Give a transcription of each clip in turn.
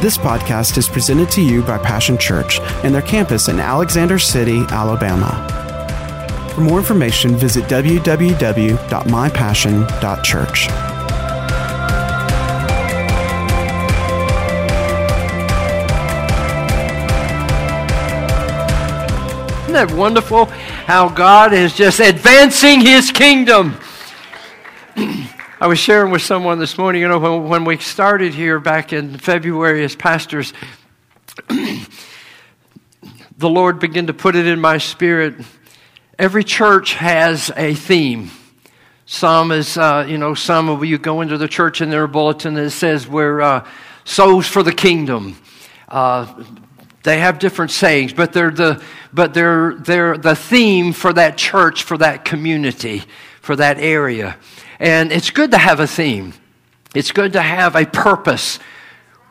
This podcast is presented to you by Passion Church and their campus in Alexander City, Alabama. For more information, visit www.mypassion.church. Isn't that wonderful how God is just advancing his kingdom? I was sharing with someone this morning, you know, when, when we started here back in February as pastors, the Lord began to put it in my spirit. Every church has a theme. Some is, uh, you know, some of you go into the church and there a bulletin that says we're uh, souls for the kingdom. Uh, they have different sayings, but they're the but they're they're the theme for that church, for that community, for that area. And it's good to have a theme. It's good to have a purpose.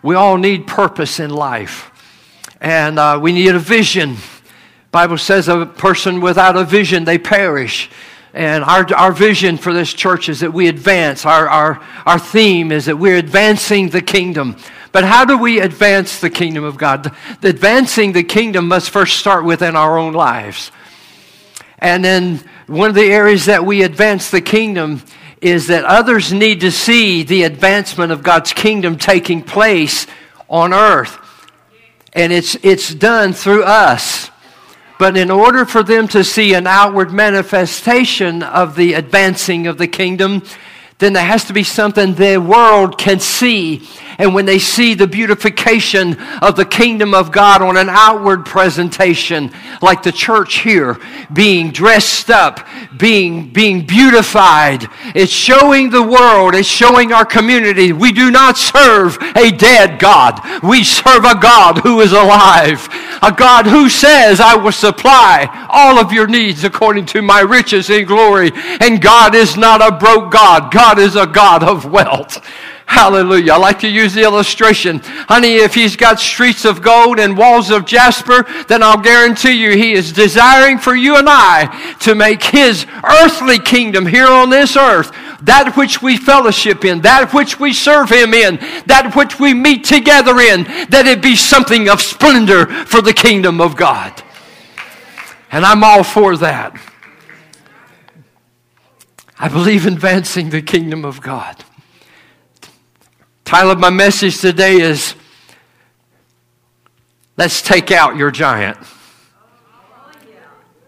We all need purpose in life, and uh, we need a vision. Bible says a person without a vision they perish. And our, our vision for this church is that we advance. Our, our, our theme is that we're advancing the kingdom. But how do we advance the kingdom of God? The, advancing the kingdom must first start within our own lives. And then one of the areas that we advance the kingdom is that others need to see the advancement of God's kingdom taking place on earth. And it's, it's done through us. But in order for them to see an outward manifestation of the advancing of the kingdom, then there has to be something the world can see and when they see the beautification of the kingdom of God on an outward presentation, like the church here, being dressed up, being, being beautified, it's showing the world, it's showing our community we do not serve a dead God. We serve a God who is alive, a God who says, I will supply all of your needs according to my riches in glory. And God is not a broke God, God is a God of wealth. Hallelujah. I like to use the illustration. Honey, if he's got streets of gold and walls of jasper, then I'll guarantee you he is desiring for you and I to make his earthly kingdom here on this earth that which we fellowship in, that which we serve Him in, that which we meet together in, that it be something of splendor for the kingdom of God. And I'm all for that. I believe advancing the kingdom of God. Title of my message today is Let's Take Out Your Giant.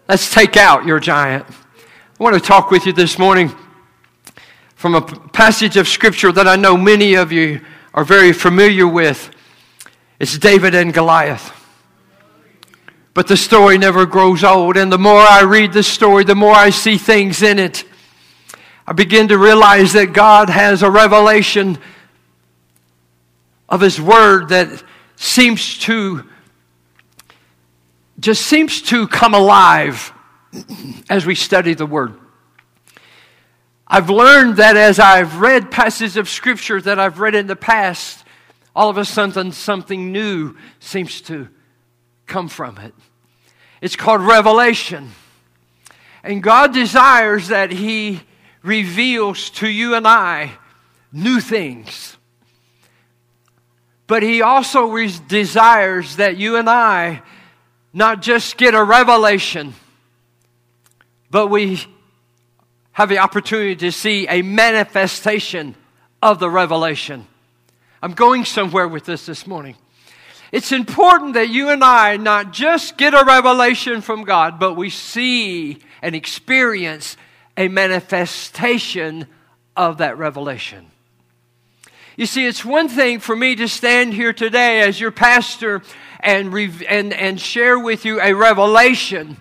Let's take out your giant. I want to talk with you this morning from a passage of scripture that I know many of you are very familiar with. It's David and Goliath. But the story never grows old, and the more I read the story, the more I see things in it. I begin to realize that God has a revelation of His Word that seems to just seems to come alive as we study the Word. I've learned that as I've read passages of Scripture that I've read in the past, all of a sudden something new seems to come from it. It's called revelation. And God desires that He reveals to you and I new things. But he also re- desires that you and I not just get a revelation, but we have the opportunity to see a manifestation of the revelation. I'm going somewhere with this this morning. It's important that you and I not just get a revelation from God, but we see and experience a manifestation of that revelation. You see, it's one thing for me to stand here today as your pastor and, and, and share with you a revelation.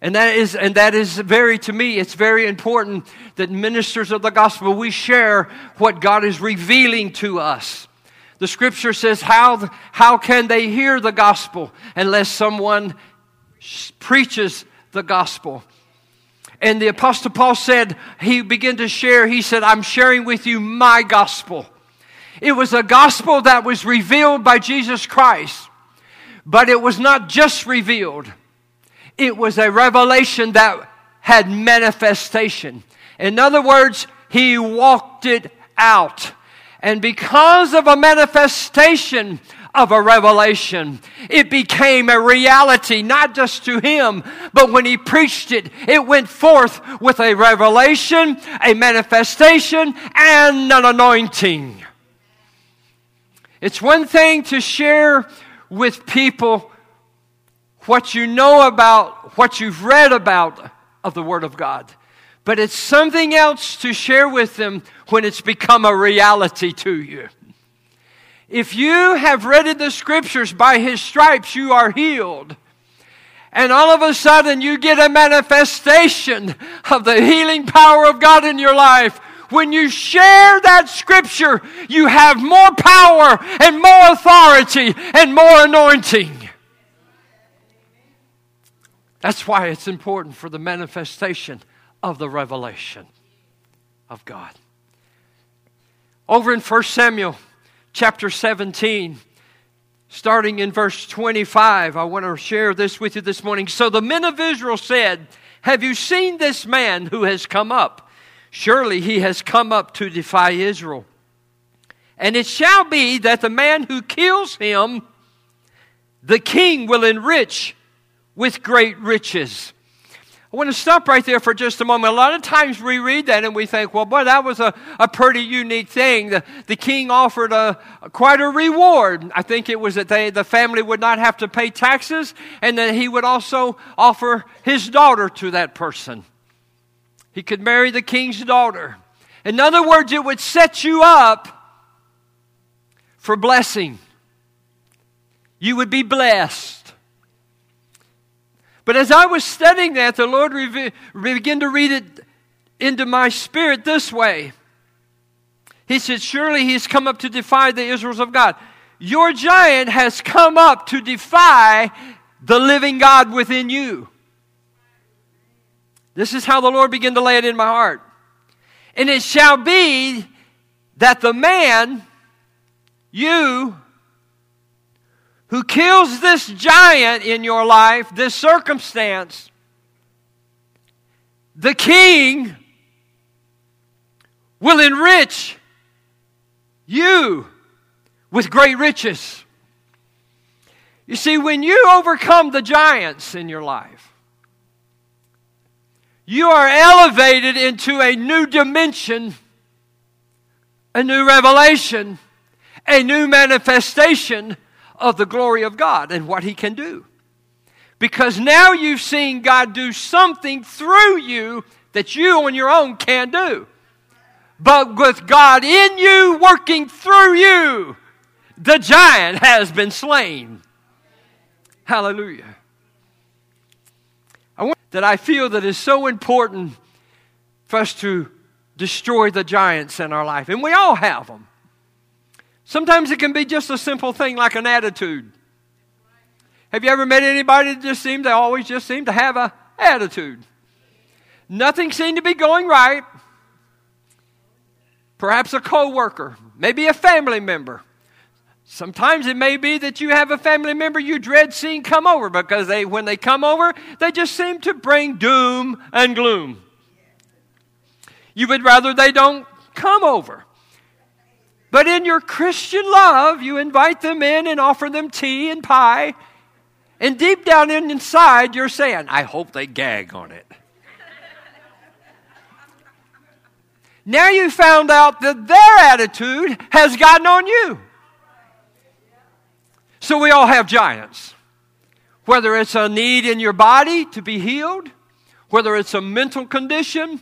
And that is, and that is very, to me, it's very important that ministers of the gospel, we share what God is revealing to us. The scripture says, how, how can they hear the gospel unless someone preaches the gospel? And the Apostle Paul said, he began to share, he said, I'm sharing with you my gospel. It was a gospel that was revealed by Jesus Christ, but it was not just revealed, it was a revelation that had manifestation. In other words, he walked it out. And because of a manifestation of a revelation, it became a reality, not just to him, but when he preached it, it went forth with a revelation, a manifestation, and an anointing. It's one thing to share with people what you know about, what you've read about of the Word of God. But it's something else to share with them when it's become a reality to you. If you have read the scriptures, by His stripes you are healed. And all of a sudden you get a manifestation of the healing power of God in your life. When you share that scripture, you have more power and more authority and more anointing. That's why it's important for the manifestation of the revelation of God. Over in 1 Samuel chapter 17, starting in verse 25, I want to share this with you this morning. So the men of Israel said, Have you seen this man who has come up? Surely he has come up to defy Israel. And it shall be that the man who kills him, the king will enrich with great riches. I want to stop right there for just a moment. A lot of times we read that and we think, well, boy, that was a, a pretty unique thing. The, the king offered a, quite a reward. I think it was that they, the family would not have to pay taxes and that he would also offer his daughter to that person. He could marry the king's daughter. In other words, it would set you up for blessing. You would be blessed. But as I was studying that, the Lord re- began to read it into my spirit this way. He said, Surely he's come up to defy the Israels of God. Your giant has come up to defy the living God within you. This is how the Lord began to lay it in my heart. And it shall be that the man, you, who kills this giant in your life, this circumstance, the king will enrich you with great riches. You see, when you overcome the giants in your life, you are elevated into a new dimension, a new revelation, a new manifestation of the glory of God and what He can do. Because now you've seen God do something through you that you on your own can't do. But with God in you, working through you, the giant has been slain. Hallelujah. I want that I feel that is so important for us to destroy the giants in our life. And we all have them. Sometimes it can be just a simple thing like an attitude. Have you ever met anybody that just seemed to always just seem to have an attitude? Nothing seemed to be going right. Perhaps a coworker, maybe a family member. Sometimes it may be that you have a family member you dread seeing come over because they, when they come over, they just seem to bring doom and gloom. You would rather they don't come over. But in your Christian love, you invite them in and offer them tea and pie. And deep down inside, you're saying, I hope they gag on it. now you found out that their attitude has gotten on you. So we all have giants. Whether it's a need in your body to be healed, whether it's a mental condition,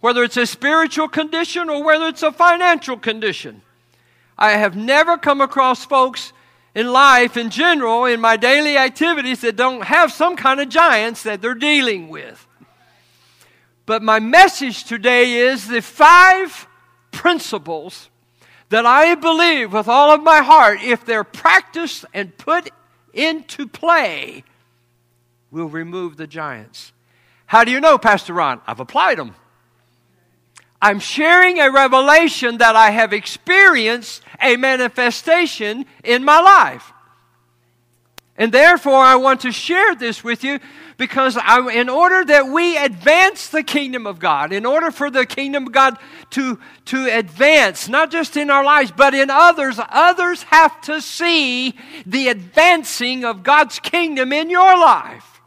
whether it's a spiritual condition, or whether it's a financial condition. I have never come across folks in life in general, in my daily activities, that don't have some kind of giants that they're dealing with. But my message today is the five principles that I believe with all of my heart, if they're practiced and put into play, will remove the giants. How do you know, Pastor Ron? I've applied them. I'm sharing a revelation that I have experienced a manifestation in my life. And therefore, I want to share this with you because I, in order that we advance the kingdom of God, in order for the kingdom of God to, to advance, not just in our lives, but in others, others have to see the advancing of God's kingdom in your life.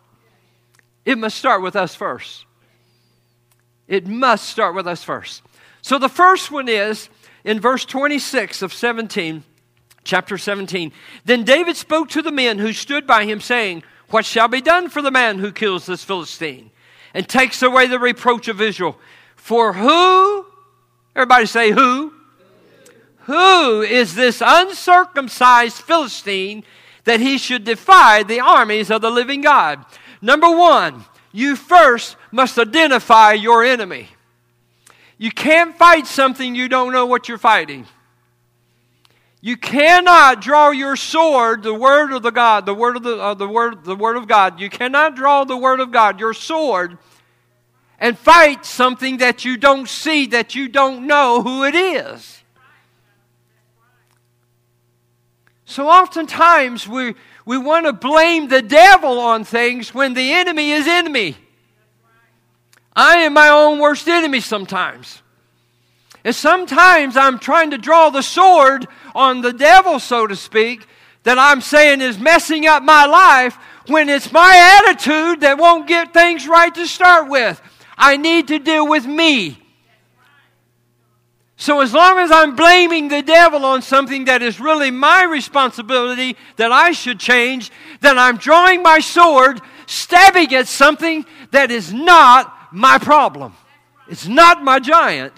It must start with us first. It must start with us first. So the first one is in verse 26 of 17 chapter 17. Then David spoke to the men who stood by him, saying, What shall be done for the man who kills this Philistine and takes away the reproach of Israel? For who, everybody say, who? Who is this uncircumcised Philistine that he should defy the armies of the living God? Number one, you first must identify your enemy. You can't fight something you don't know what you're fighting. You cannot draw your sword, the word of the God, the word of the, uh, the word, the word of God. You cannot draw the word of God, your sword, and fight something that you don't see, that you don't know who it is. So oftentimes we, we want to blame the devil on things when the enemy is in me. I am my own worst enemy sometimes. And sometimes I'm trying to draw the sword on the devil, so to speak, that I'm saying is messing up my life when it's my attitude that won't get things right to start with. I need to deal with me. So, as long as I'm blaming the devil on something that is really my responsibility that I should change, then I'm drawing my sword, stabbing at something that is not my problem. It's not my giant.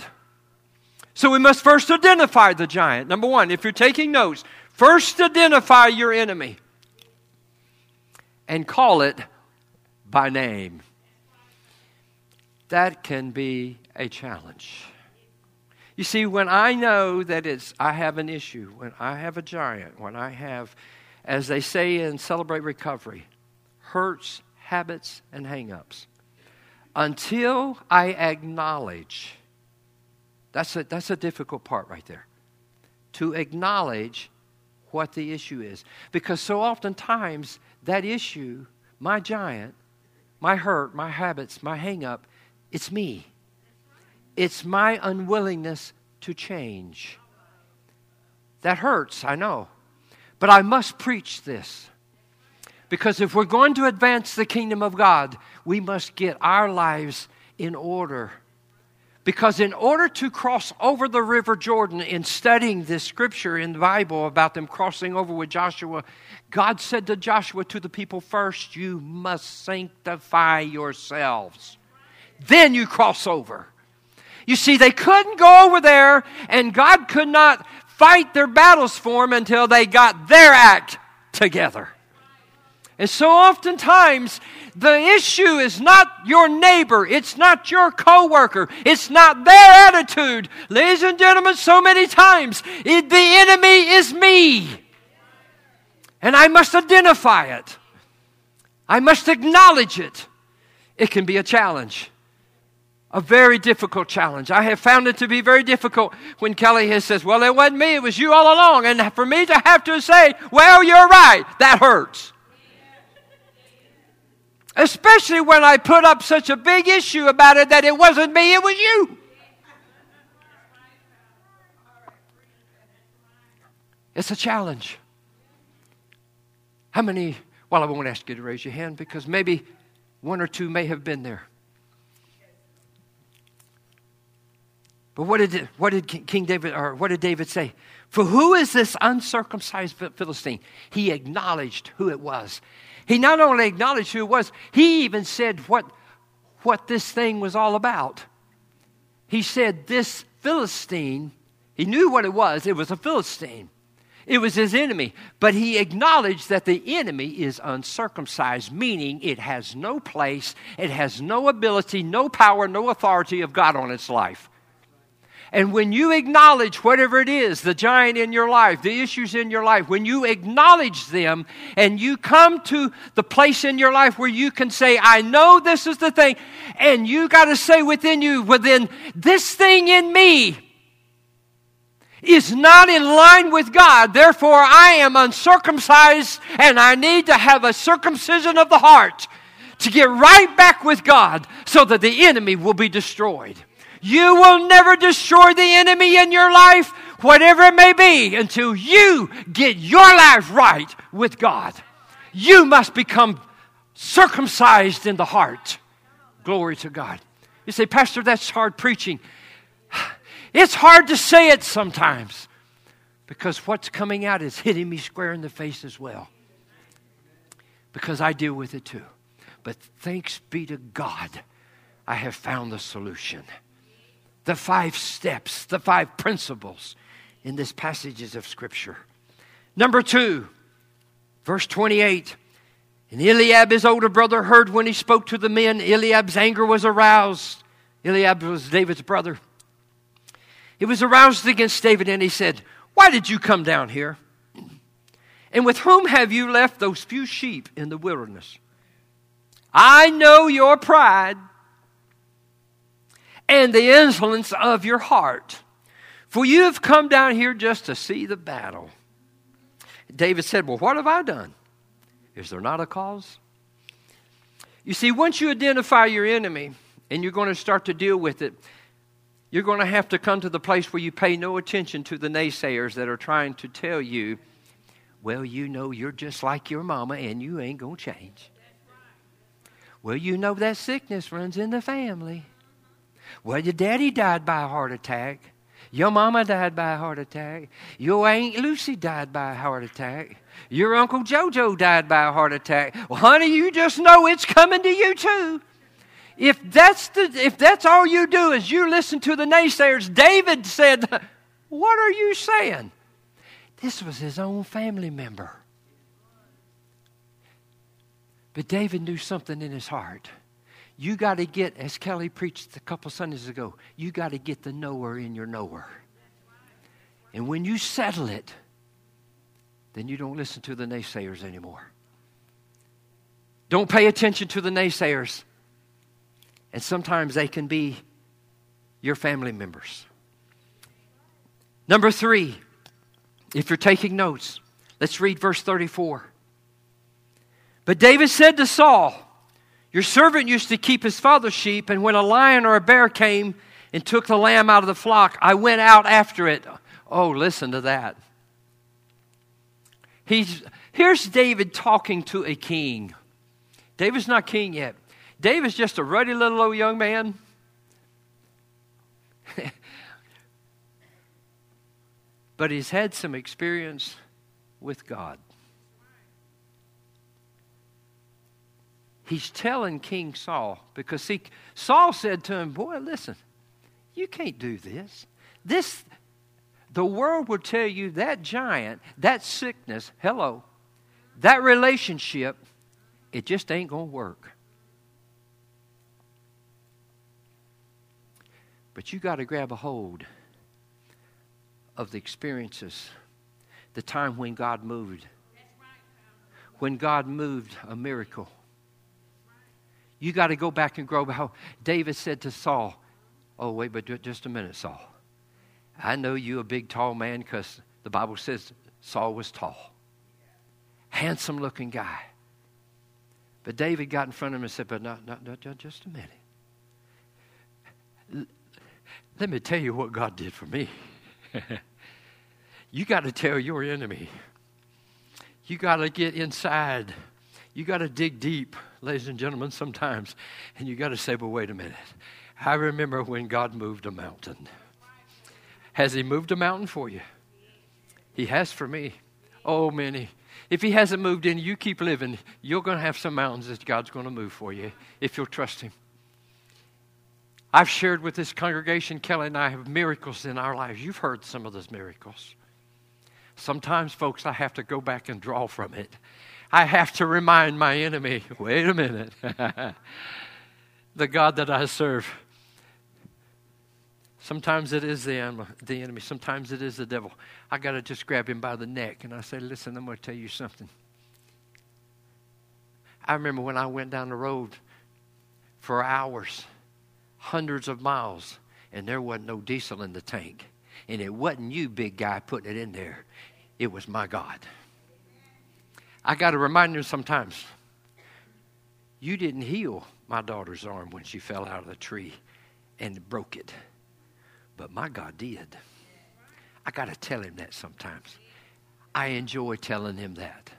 So we must first identify the giant. Number one, if you're taking notes, first identify your enemy and call it by name. That can be a challenge. You see, when I know that it's I have an issue, when I have a giant, when I have, as they say in Celebrate Recovery, hurts, habits, and hangups, until I acknowledge that's a, that's a difficult part right there. To acknowledge what the issue is. Because so oftentimes, that issue, my giant, my hurt, my habits, my hang up, it's me. It's my unwillingness to change. That hurts, I know. But I must preach this. Because if we're going to advance the kingdom of God, we must get our lives in order. Because in order to cross over the River Jordan, in studying this scripture in the Bible about them crossing over with Joshua, God said to Joshua, to the people, first, you must sanctify yourselves. Then you cross over. You see, they couldn't go over there, and God could not fight their battles for them until they got their act together. And so oftentimes, the issue is not your neighbor, it's not your coworker, it's not their attitude. Ladies and gentlemen, so many times, it, the enemy is me. And I must identify it. I must acknowledge it. It can be a challenge. A very difficult challenge. I have found it to be very difficult when Kelly has says, Well, it wasn't me, it was you all along. And for me to have to say, Well, you're right, that hurts. Especially when I put up such a big issue about it that it wasn't me, it was you. It's a challenge. How many? Well, I won't ask you to raise your hand because maybe one or two may have been there. But what did, what did King David, or what did David say? For who is this uncircumcised Philistine? He acknowledged who it was. He not only acknowledged who it was, he even said what, what this thing was all about. He said, This Philistine, he knew what it was. It was a Philistine. It was his enemy. But he acknowledged that the enemy is uncircumcised, meaning it has no place, it has no ability, no power, no authority of God on its life. And when you acknowledge whatever it is, the giant in your life, the issues in your life, when you acknowledge them and you come to the place in your life where you can say, I know this is the thing, and you got to say within you, within this thing in me, is not in line with God. Therefore, I am uncircumcised and I need to have a circumcision of the heart to get right back with God so that the enemy will be destroyed. You will never destroy the enemy in your life, whatever it may be, until you get your life right with God. You must become circumcised in the heart. Glory to God. You say, Pastor, that's hard preaching. It's hard to say it sometimes because what's coming out is hitting me square in the face as well. Because I deal with it too. But thanks be to God, I have found the solution. The five steps, the five principles in this passages of Scripture. Number two, verse 28. And Eliab, his older brother, heard when he spoke to the men. Eliab's anger was aroused. Eliab was David's brother. He was aroused against David and he said, Why did you come down here? And with whom have you left those few sheep in the wilderness? I know your pride and the insolence of your heart, for you have come down here just to see the battle. David said, Well, what have I done? Is there not a cause? You see, once you identify your enemy and you're going to start to deal with it, you're going to have to come to the place where you pay no attention to the naysayers that are trying to tell you, well, you know, you're just like your mama and you ain't going to change. Well, you know that sickness runs in the family. Well, your daddy died by a heart attack. Your mama died by a heart attack. Your Aunt Lucy died by a heart attack. Your Uncle Jojo died by a heart attack. Well, honey, you just know it's coming to you too. If that's, the, if that's all you do is you listen to the naysayers, David said, What are you saying? This was his own family member. But David knew something in his heart. You got to get, as Kelly preached a couple Sundays ago, you got to get the knower in your knower. And when you settle it, then you don't listen to the naysayers anymore. Don't pay attention to the naysayers. And sometimes they can be your family members. Number three, if you're taking notes, let's read verse 34. But David said to Saul, your servant used to keep his father's sheep, and when a lion or a bear came and took the lamb out of the flock, I went out after it. Oh, listen to that. He's, here's David talking to a king. David's not king yet. David's just a ruddy little old young man. but he's had some experience with God. He's telling King Saul because see, Saul said to him, Boy, listen, you can't do this. This, the world will tell you that giant, that sickness, hello, that relationship, it just ain't going to work. But you got to grab a hold of the experiences, the time when God moved. When God moved a miracle you got to go back and grow. How David said to Saul, Oh, wait, but just a minute, Saul. I know you a big, tall man because the Bible says Saul was tall, handsome looking guy. But David got in front of him and said, But not, not, not just a minute. Let me tell you what God did for me. you got to tell your enemy. You got to get inside. You got to dig deep ladies and gentlemen, sometimes. And you got to say, well, wait a minute. I remember when God moved a mountain. Has He moved a mountain for you? He has for me. Oh, many. If He hasn't moved in, you keep living. You're going to have some mountains that God's going to move for you if you'll trust Him. I've shared with this congregation, Kelly and I have miracles in our lives. You've heard some of those miracles. Sometimes, folks, I have to go back and draw from it I have to remind my enemy wait a minute. the God that I serve. Sometimes it is the, enemy, sometimes it is the devil. I got to just grab him by the neck and I say, Listen, I'm going to tell you something. I remember when I went down the road for hours, hundreds of miles, and there wasn't no diesel in the tank. And it wasn't you, big guy, putting it in there, it was my God. I got to remind him sometimes you didn't heal my daughter's arm when she fell out of the tree and broke it, but my God did. I got to tell him that sometimes. I enjoy telling him that.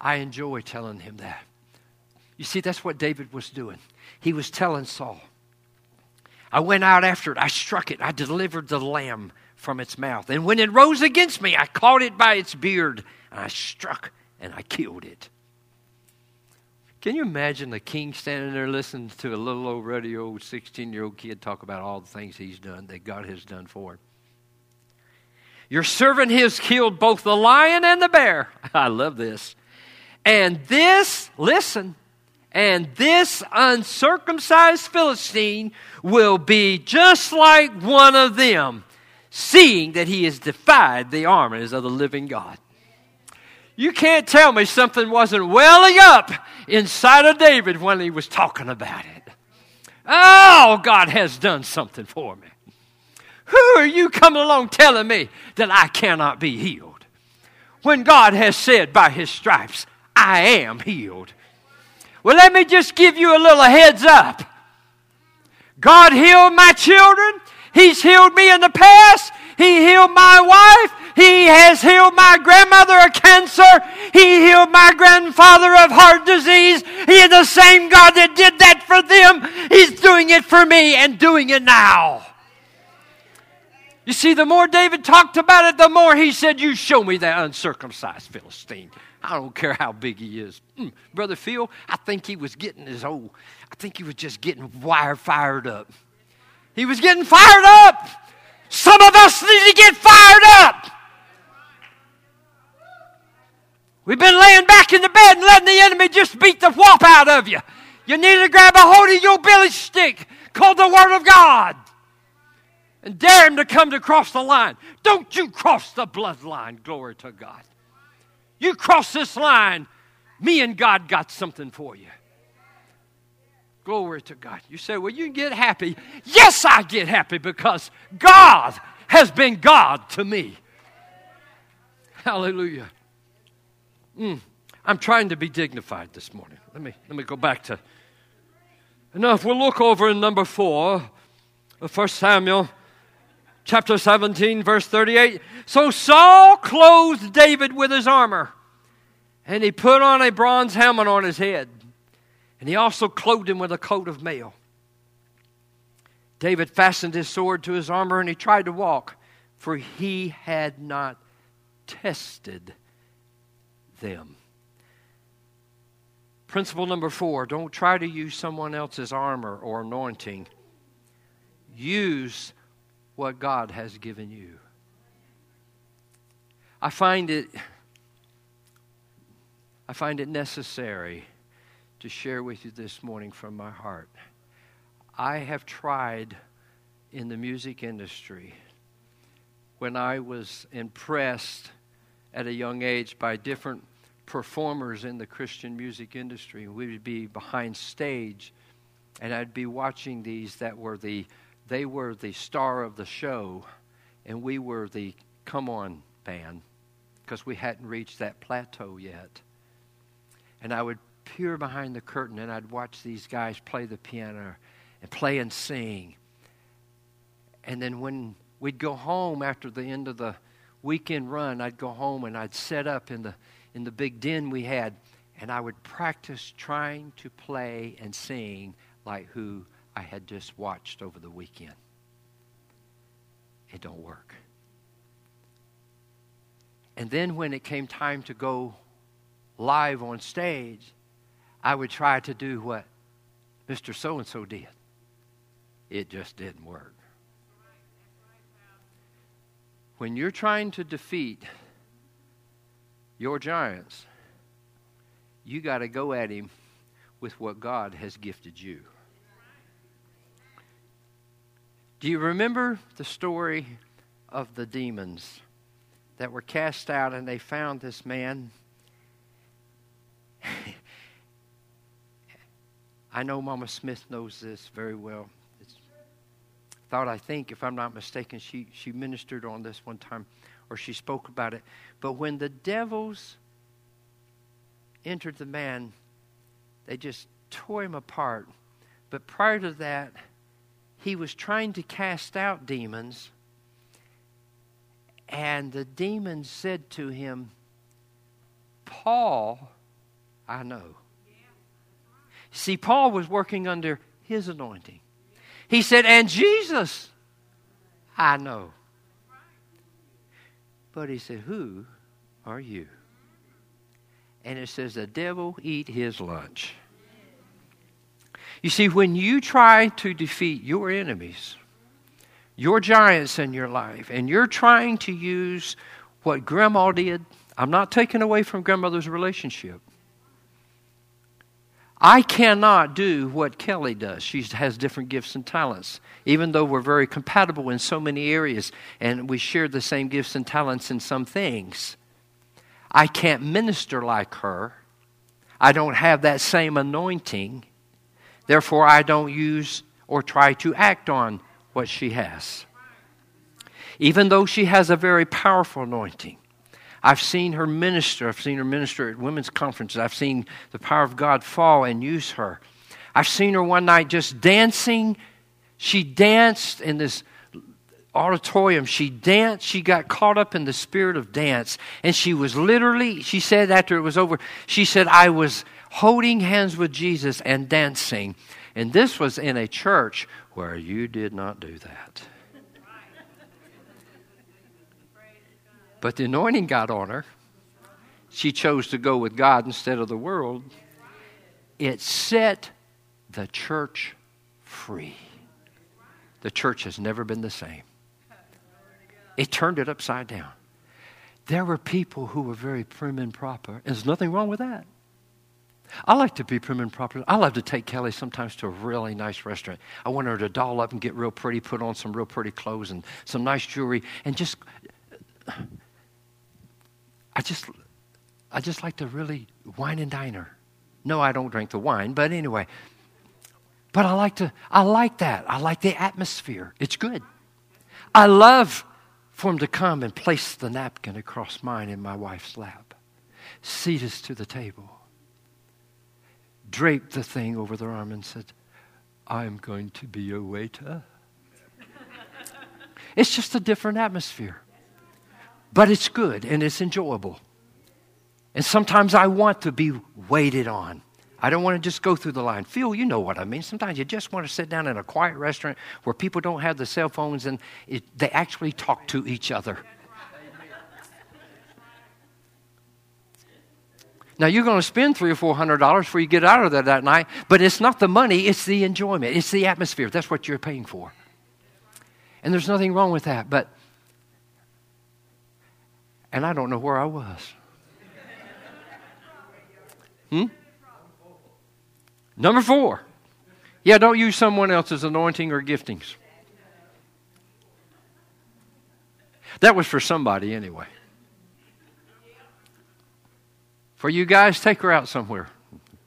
I enjoy telling him that. You see, that's what David was doing. He was telling Saul, I went out after it, I struck it, I delivered the lamb from its mouth. And when it rose against me, I caught it by its beard, and I struck and I killed it. Can you imagine the king standing there listening to a little old ruddy old 16 year old kid talk about all the things he's done that God has done for him? Your servant has killed both the lion and the bear. I love this. And this, listen, and this uncircumcised Philistine will be just like one of them, seeing that he has defied the armies of the living God. You can't tell me something wasn't welling up inside of David when he was talking about it. Oh, God has done something for me. Who are you coming along telling me that I cannot be healed? When God has said by his stripes, I am healed. Well, let me just give you a little heads up. God healed my children. He's healed me in the past. He healed my wife. He has healed my grandmother of cancer. He healed my grandfather of heart disease. He is the same God that did that for them. He's doing it for me and doing it now. You see, the more David talked about it, the more he said, You show me that uncircumcised Philistine. I don't care how big he is. Mm, Brother Phil, I think he was getting his old, I think he was just getting wire fired up. He was getting fired up. Some of us need to get fired up. We've been laying back in the bed and letting the enemy just beat the whop out of you. You need to grab a hold of your billy stick called the Word of God and dare him to come to cross the line. Don't you cross the bloodline, glory to God. You cross this line, me and God got something for you. Glory to God. You say, well, you get happy. Yes, I get happy because God has been God to me. Hallelujah. Mm, I'm trying to be dignified this morning. Let me, let me go back to. Now, if we look over in number four of 1 Samuel chapter 17, verse 38. So Saul clothed David with his armor, and he put on a bronze helmet on his head, and he also clothed him with a coat of mail. David fastened his sword to his armor, and he tried to walk, for he had not tested them. Principle number four don't try to use someone else's armor or anointing. Use what God has given you. I find it I find it necessary to share with you this morning from my heart. I have tried in the music industry when I was impressed at a young age by different performers in the Christian music industry. We would be behind stage, and I'd be watching these that were the they were the star of the show, and we were the come on band because we hadn't reached that plateau yet. And I would peer behind the curtain and I'd watch these guys play the piano and play and sing. And then when we'd go home after the end of the weekend run, I'd go home and I'd set up in the in the big den we had and I would practice trying to play and sing like who I had just watched over the weekend. It don't work. And then when it came time to go live on stage, I would try to do what Mr. So and so did. It just didn't work. When you're trying to defeat your giants, you got to go at him with what God has gifted you. Do you remember the story of the demons that were cast out and they found this man? I know Mama Smith knows this very well. It's thought, I think, if I'm not mistaken, she, she ministered on this one time or she spoke about it. But when the devils entered the man, they just tore him apart. But prior to that, he was trying to cast out demons, and the demons said to him, Paul, I know. See, Paul was working under his anointing. He said, And Jesus, I know. But he said, Who are you? And it says, The devil eat his lunch. You see, when you try to defeat your enemies, your giants in your life, and you're trying to use what grandma did, I'm not taking away from grandmother's relationship. I cannot do what Kelly does. She has different gifts and talents. Even though we're very compatible in so many areas and we share the same gifts and talents in some things, I can't minister like her. I don't have that same anointing. Therefore, I don't use or try to act on what she has. Even though she has a very powerful anointing. I've seen her minister. I've seen her minister at women's conferences. I've seen the power of God fall and use her. I've seen her one night just dancing. She danced in this auditorium. She danced. She got caught up in the spirit of dance. And she was literally, she said after it was over, she said, I was holding hands with Jesus and dancing. And this was in a church where you did not do that. But the anointing got on her. She chose to go with God instead of the world. It set the church free. The church has never been the same. It turned it upside down. There were people who were very prim and proper, and there's nothing wrong with that. I like to be prim and proper. I love to take Kelly sometimes to a really nice restaurant. I want her to doll up and get real pretty, put on some real pretty clothes and some nice jewelry, and just I just, I just like to really wine and dine her. No, I don't drink the wine, but anyway. But I like to, I like that. I like the atmosphere. It's good. I love for him to come and place the napkin across mine in my wife's lap, seat us to the table, drape the thing over their arm, and said, I'm going to be your waiter. it's just a different atmosphere. But it's good and it's enjoyable. And sometimes I want to be waited on. I don't want to just go through the line. Phil, you know what I mean. Sometimes you just want to sit down in a quiet restaurant where people don't have the cell phones and it, they actually talk to each other. Now you're going to spend three or four hundred dollars before you get out of there that night, but it's not the money, it's the enjoyment, it's the atmosphere. That's what you're paying for. And there's nothing wrong with that, but and I don't know where I was. Hmm? Number four. Yeah, don't use someone else's anointing or giftings. That was for somebody anyway. For you guys, take her out somewhere.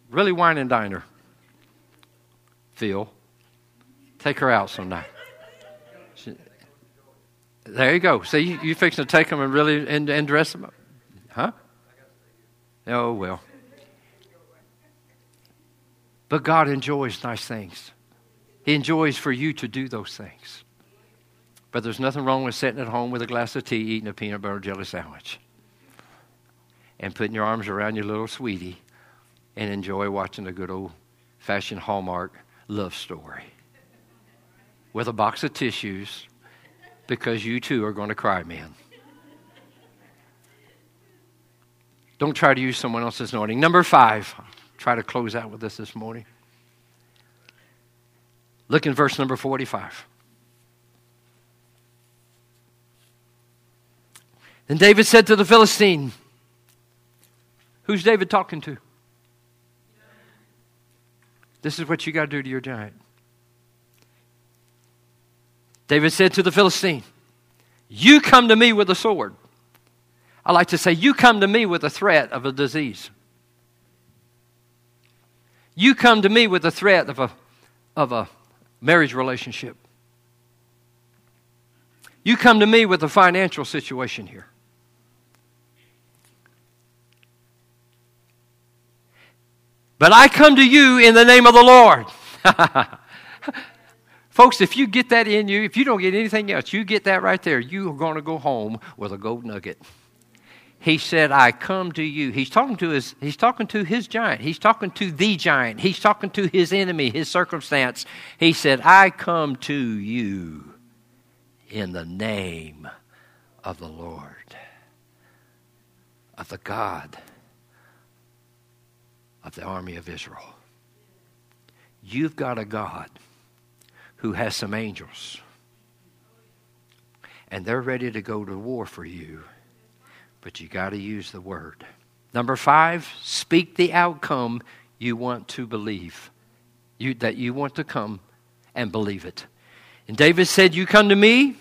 Really wine and dine her. Phil. Take her out some night. There you go. See, you, fixing to take them and really and, and dress them up, huh? Oh well. But God enjoys nice things. He enjoys for you to do those things. But there's nothing wrong with sitting at home with a glass of tea, eating a peanut butter jelly sandwich, and putting your arms around your little sweetie and enjoy watching a good old fashioned Hallmark love story with a box of tissues because you too are going to cry, man. Don't try to use someone else's anointing. Number five, try to close out with this this morning. Look in verse number 45. Then David said to the Philistine, Who's David talking to? This is what you got to do to your giant. David said to the Philistine, You come to me with a sword. I like to say, You come to me with a threat of a disease. You come to me with a threat of a, of a marriage relationship. You come to me with a financial situation here. But I come to you in the name of the Lord. Folks, if you get that in you, if you don't get anything else, you get that right there, you are going to go home with a gold nugget. He said, I come to you. He's talking to his, he's talking to his giant. He's talking to the giant. He's talking to his enemy, his circumstance. He said, I come to you in the name of the Lord, of the God of the army of Israel. You've got a God who has some angels, and they're ready to go to war for you, but you got to use the word. Number five, speak the outcome you want to believe, you, that you want to come and believe it. And David said, You come to me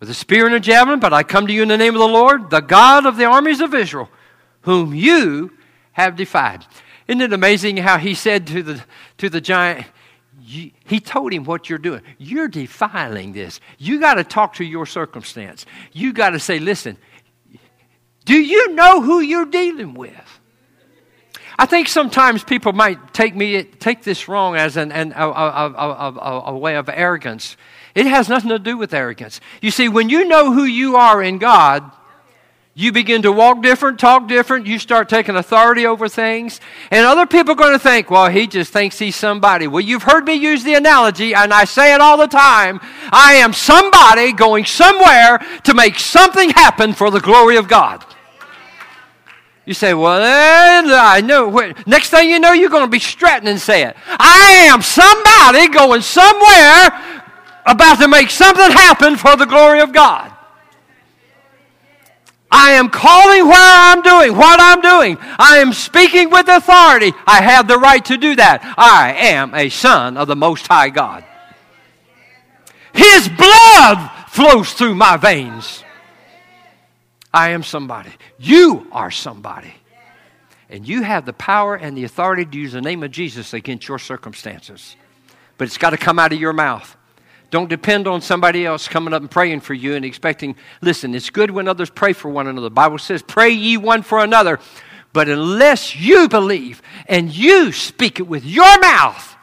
with a spear and a javelin, but I come to you in the name of the Lord, the God of the armies of Israel, whom you have defied. Isn't it amazing how he said to the, to the giant, he told him what you're doing. You're defiling this. You got to talk to your circumstance. You got to say, listen, do you know who you're dealing with? I think sometimes people might take me take this wrong as an, an a, a, a, a, way of arrogance. It has nothing to do with arrogance. You see, when you know who you are in God, you begin to walk different, talk different. You start taking authority over things. And other people are going to think, well, he just thinks he's somebody. Well, you've heard me use the analogy, and I say it all the time. I am somebody going somewhere to make something happen for the glory of God. You say, well, I know. Next thing you know, you're going to be strutting and saying, I am somebody going somewhere about to make something happen for the glory of God. I am calling where I'm doing, what I'm doing. I am speaking with authority. I have the right to do that. I am a son of the Most High God. His blood flows through my veins. I am somebody. You are somebody. And you have the power and the authority to use the name of Jesus against your circumstances. But it's got to come out of your mouth. Don't depend on somebody else coming up and praying for you and expecting. Listen, it's good when others pray for one another. The Bible says, pray ye one for another. But unless you believe and you speak it with your mouth,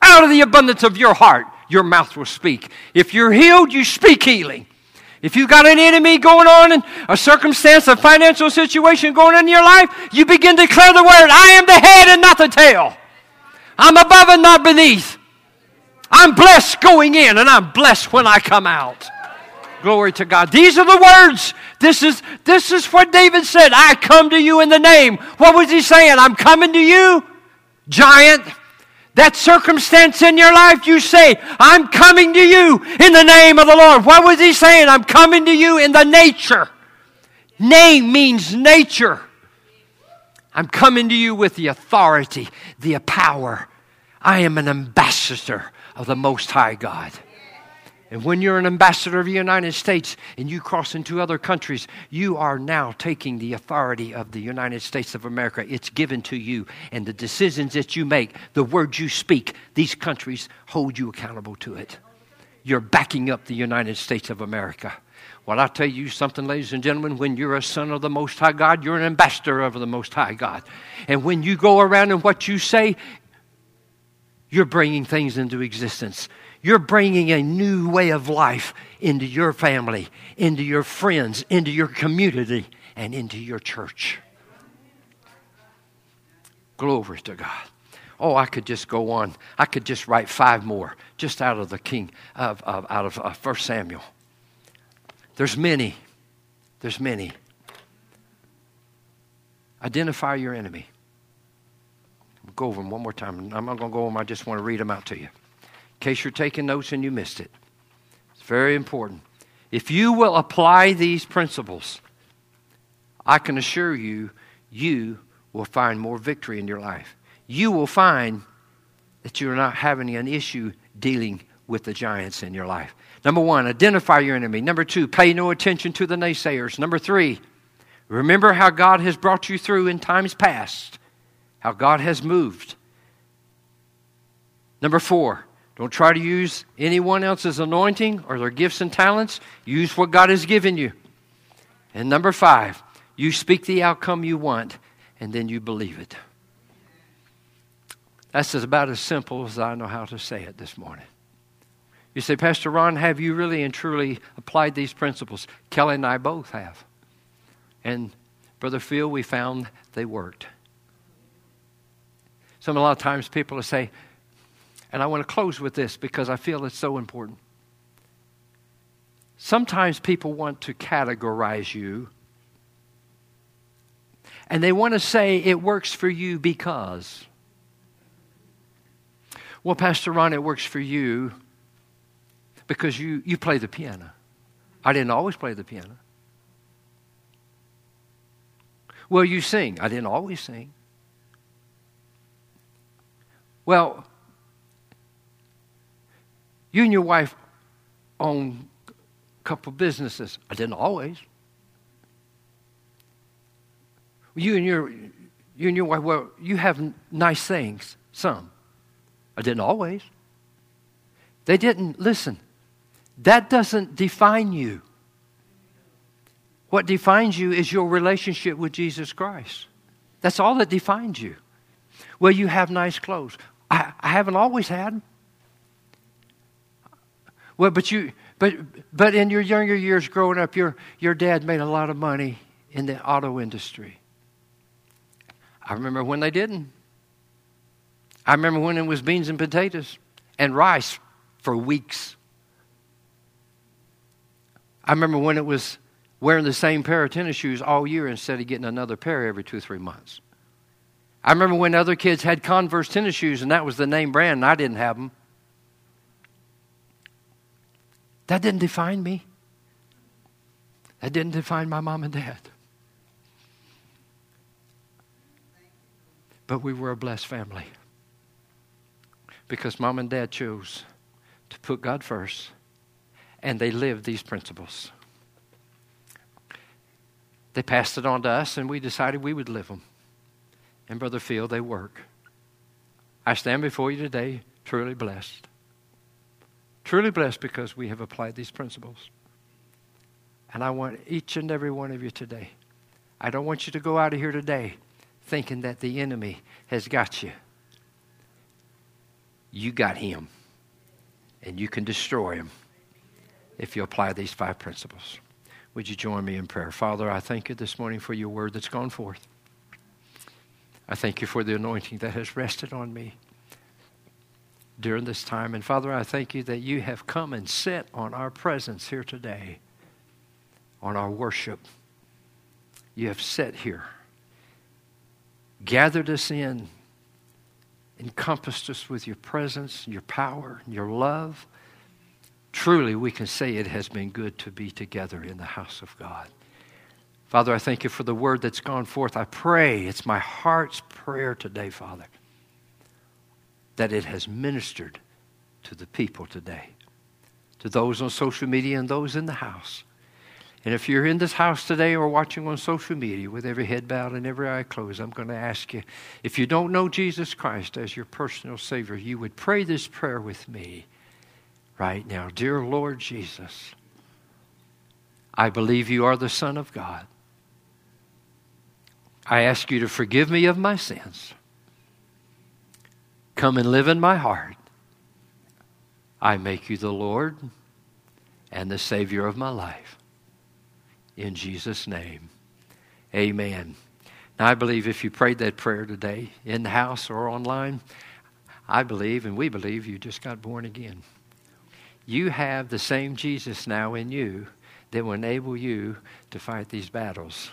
out of the abundance of your heart, your mouth will speak. If you're healed, you speak healing. If you've got an enemy going on and a circumstance, a financial situation going on in your life, you begin to declare the word, I am the head and not the tail. I'm above and not beneath. I'm blessed going in and I'm blessed when I come out. Glory to God. These are the words. This is, this is what David said. I come to you in the name. What was he saying? I'm coming to you, giant. That circumstance in your life, you say, I'm coming to you in the name of the Lord. What was he saying? I'm coming to you in the nature. Name means nature. I'm coming to you with the authority, the power. I am an ambassador of the Most High God. And when you're an ambassador of the United States and you cross into other countries, you are now taking the authority of the United States of America. It's given to you. And the decisions that you make, the words you speak, these countries hold you accountable to it. You're backing up the United States of America. Well, I'll tell you something, ladies and gentlemen. When you're a son of the Most High God, you're an ambassador of the Most High God. And when you go around and what you say, you're bringing things into existence. You're bringing a new way of life into your family, into your friends, into your community, and into your church. Glory to God. Oh, I could just go on. I could just write five more just out of the king of, of out of uh, First Samuel. There's many. There's many. Identify your enemy go over them one more time. I'm not going to go over them. I just want to read them out to you. In case you're taking notes and you missed it. It's very important. If you will apply these principles, I can assure you, you will find more victory in your life. You will find that you're not having an issue dealing with the giants in your life. Number one, identify your enemy. Number two, pay no attention to the naysayers. Number three, remember how God has brought you through in times past how God has moved. Number four, Don't try to use anyone else's anointing or their gifts and talents. Use what God has given you. And number five, you speak the outcome you want and then you believe it. That's about as simple as I know how to say it this morning. You say, Pastor Ron, have you really and truly applied these principles? Kelly and I both have. And Brother Phil, we found they worked. Some a lot of times people will say, and I want to close with this because I feel it's so important. Sometimes people want to categorize you and they want to say it works for you because. Well, Pastor Ron, it works for you because you, you play the piano. I didn't always play the piano. Well, you sing. I didn't always sing. Well, you and your wife own a couple businesses. I didn't always. You and your you and your wife, well, you have nice things, some. I didn't always. They didn't listen. That doesn't define you. What defines you is your relationship with Jesus Christ. That's all that defines you. Well, you have nice clothes. I, I haven't always had. Well, but you, but but in your younger years growing up, your your dad made a lot of money in the auto industry. I remember when they didn't. I remember when it was beans and potatoes and rice for weeks. I remember when it was wearing the same pair of tennis shoes all year instead of getting another pair every two or three months. I remember when other kids had Converse tennis shoes and that was the name brand and I didn't have them. That didn't define me. That didn't define my mom and dad. But we were a blessed family because mom and dad chose to put God first and they lived these principles. They passed it on to us and we decided we would live them. And Brother Phil, they work. I stand before you today truly blessed. Truly blessed because we have applied these principles. And I want each and every one of you today. I don't want you to go out of here today thinking that the enemy has got you. You got him. And you can destroy him if you apply these five principles. Would you join me in prayer? Father, I thank you this morning for your word that's gone forth. I thank you for the anointing that has rested on me during this time. And Father, I thank you that you have come and set on our presence here today, on our worship. You have set here, gathered us in, encompassed us with your presence, your power, your love. Truly, we can say it has been good to be together in the house of God. Father, I thank you for the word that's gone forth. I pray, it's my heart's prayer today, Father, that it has ministered to the people today, to those on social media and those in the house. And if you're in this house today or watching on social media with every head bowed and every eye closed, I'm going to ask you if you don't know Jesus Christ as your personal Savior, you would pray this prayer with me right now. Dear Lord Jesus, I believe you are the Son of God. I ask you to forgive me of my sins. Come and live in my heart. I make you the Lord and the Savior of my life. In Jesus' name, amen. Now, I believe if you prayed that prayer today in the house or online, I believe and we believe you just got born again. You have the same Jesus now in you that will enable you to fight these battles.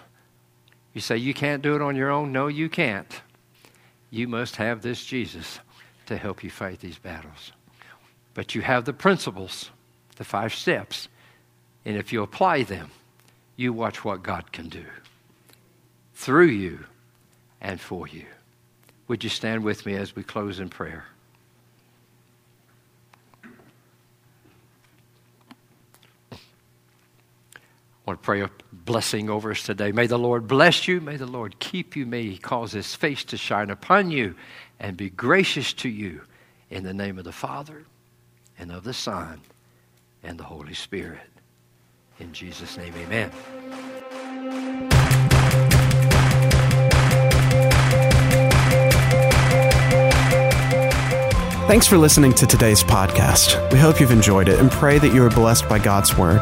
You say you can't do it on your own? No, you can't. You must have this Jesus to help you fight these battles. But you have the principles, the five steps, and if you apply them, you watch what God can do through you and for you. Would you stand with me as we close in prayer? Want to pray a blessing over us today. May the Lord bless you. May the Lord keep you. May He cause His face to shine upon you and be gracious to you. In the name of the Father, and of the Son, and the Holy Spirit. In Jesus' name, amen. Thanks for listening to today's podcast. We hope you've enjoyed it and pray that you are blessed by God's Word.